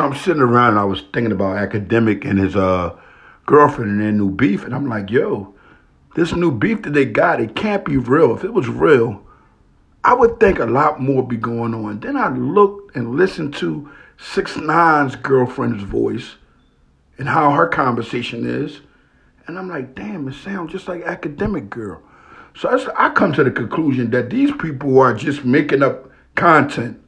So I'm sitting around and I was thinking about academic and his uh, girlfriend and their new beef. And I'm like, yo, this new beef that they got, it can't be real. If it was real, I would think a lot more be going on. Then I looked and listened to Six Nine's girlfriend's voice and how her conversation is. And I'm like, damn, it sounds just like academic girl. So I come to the conclusion that these people are just making up content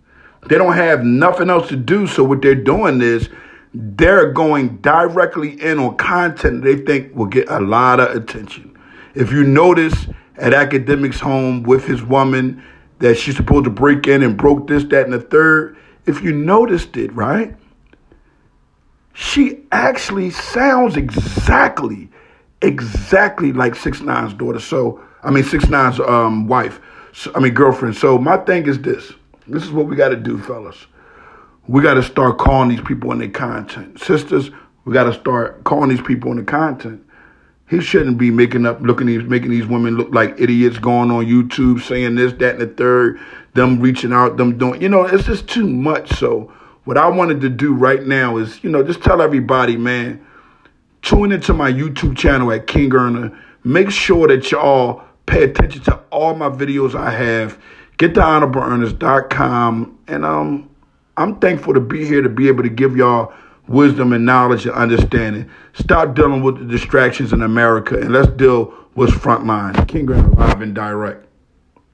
they don't have nothing else to do. So what they're doing is they're going directly in on content they think will get a lot of attention. If you notice at Akademiks' home with his woman that she's supposed to break in and broke this, that, and the third, if you noticed it, right? She actually sounds exactly, exactly like Six Nine's daughter. So I mean Six Nine's um, wife. So, I mean girlfriend. So my thing is this. This is what we got to do, fellas. We got to start calling these people in their content. Sisters, we got to start calling these people in the content. He shouldn't be making up, looking these, making these women look like idiots, going on YouTube saying this, that, and the third. Them reaching out, them doing, you know, it's just too much. So what I wanted to do right now is, you know, just tell everybody, man, tune into my YouTube channel at King Earner. Make sure that y'all pay attention to all my videos I have Get to honorableearners.com. And um, I'm thankful to be here to be able to give y'all wisdom and knowledge and understanding. Stop dealing with the distractions in America and let's deal with frontline. King Grant live and direct.